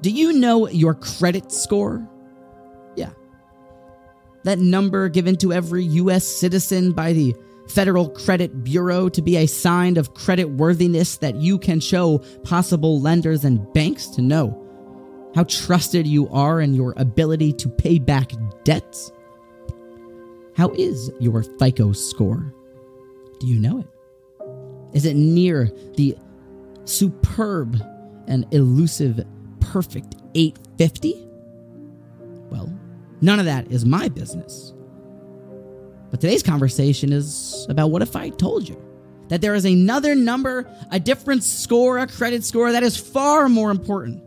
Do you know your credit score? Yeah. That number given to every U.S. citizen by the Federal Credit Bureau to be a sign of credit worthiness that you can show possible lenders and banks to know how trusted you are in your ability to pay back debts. How is your FICO score? Do you know it? Is it near the superb and elusive perfect 850? Well, none of that is my business. But today's conversation is about what if I told you that there is another number, a different score, a credit score that is far more important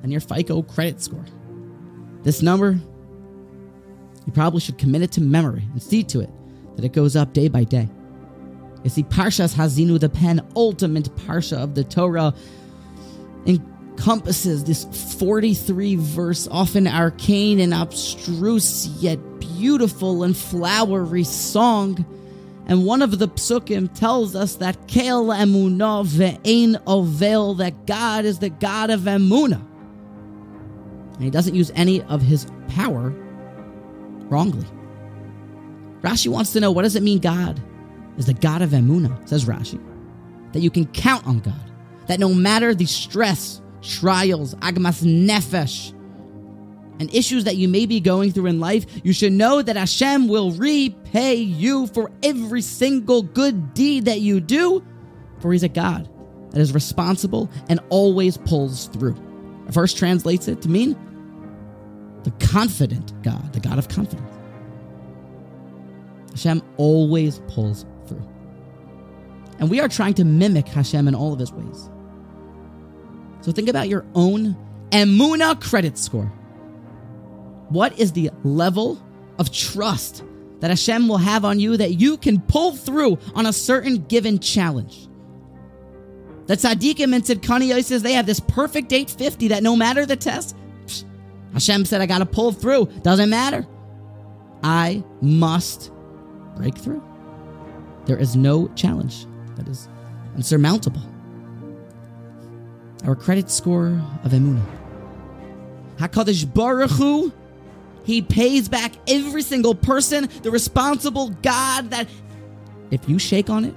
than your FICO credit score. This number, you probably should commit it to memory and see to it that it goes up day by day. You see, Parshas Haazinu, the penultimate Parsha of the Torah, encompasses this 43 verse, often arcane and abstruse, yet beautiful and flowery song. And one of the psukim tells us that Kel Emunah ve'ein ovel, that God is the God of Emunah. And he doesn't use any of his power wrongly. Rashi wants to know what does it mean God is the God of Emunah, says Rashi. That you can count on God. That no matter the stress, trials, agmas nefesh, and issues that you may be going through in life, you should know that Hashem will repay you for every single good deed that you do, for He's a God that is responsible and always pulls through. The verse translates it to mean the confident God, the God of confidence. Hashem always pulls through. And we are trying to mimic Hashem in all of his ways. So think about your own Emuna credit score. What is the level of trust that Hashem will have on you that you can pull through on a certain given challenge? The tzaddikim and tzidkaniyos they have this perfect 850 that no matter the test, Hashem said I got to pull through. Doesn't matter. I must break through. There is no challenge that is insurmountable. Our credit score of Emuna. HaKadosh Baruch Hu, He pays back every single person, the responsible God that if you shake on it,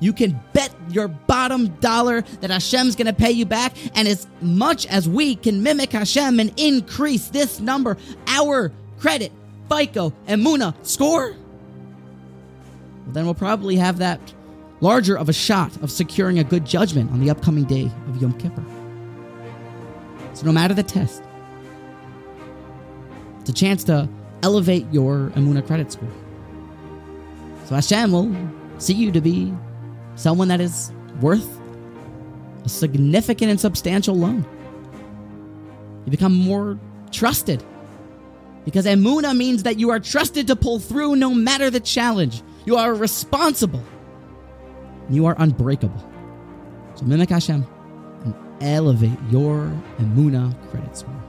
you can bet your bottom dollar that Hashem's going to pay you back. And as much as we can mimic Hashem and increase this number, our credit, FICO, Emunah score, well, then we'll probably have that larger of a shot of securing a good judgment on the upcoming day of Yom Kippur. So, no matter the test, it's a chance to elevate your Emunah credit score. So, Hashem will see you to be someone that is worth a significant and substantial loan. You become more trusted because Emunah means that you are trusted to pull through no matter the challenge. You are responsible. You are unbreakable. So mimic Hashem and elevate your Emunah credit score.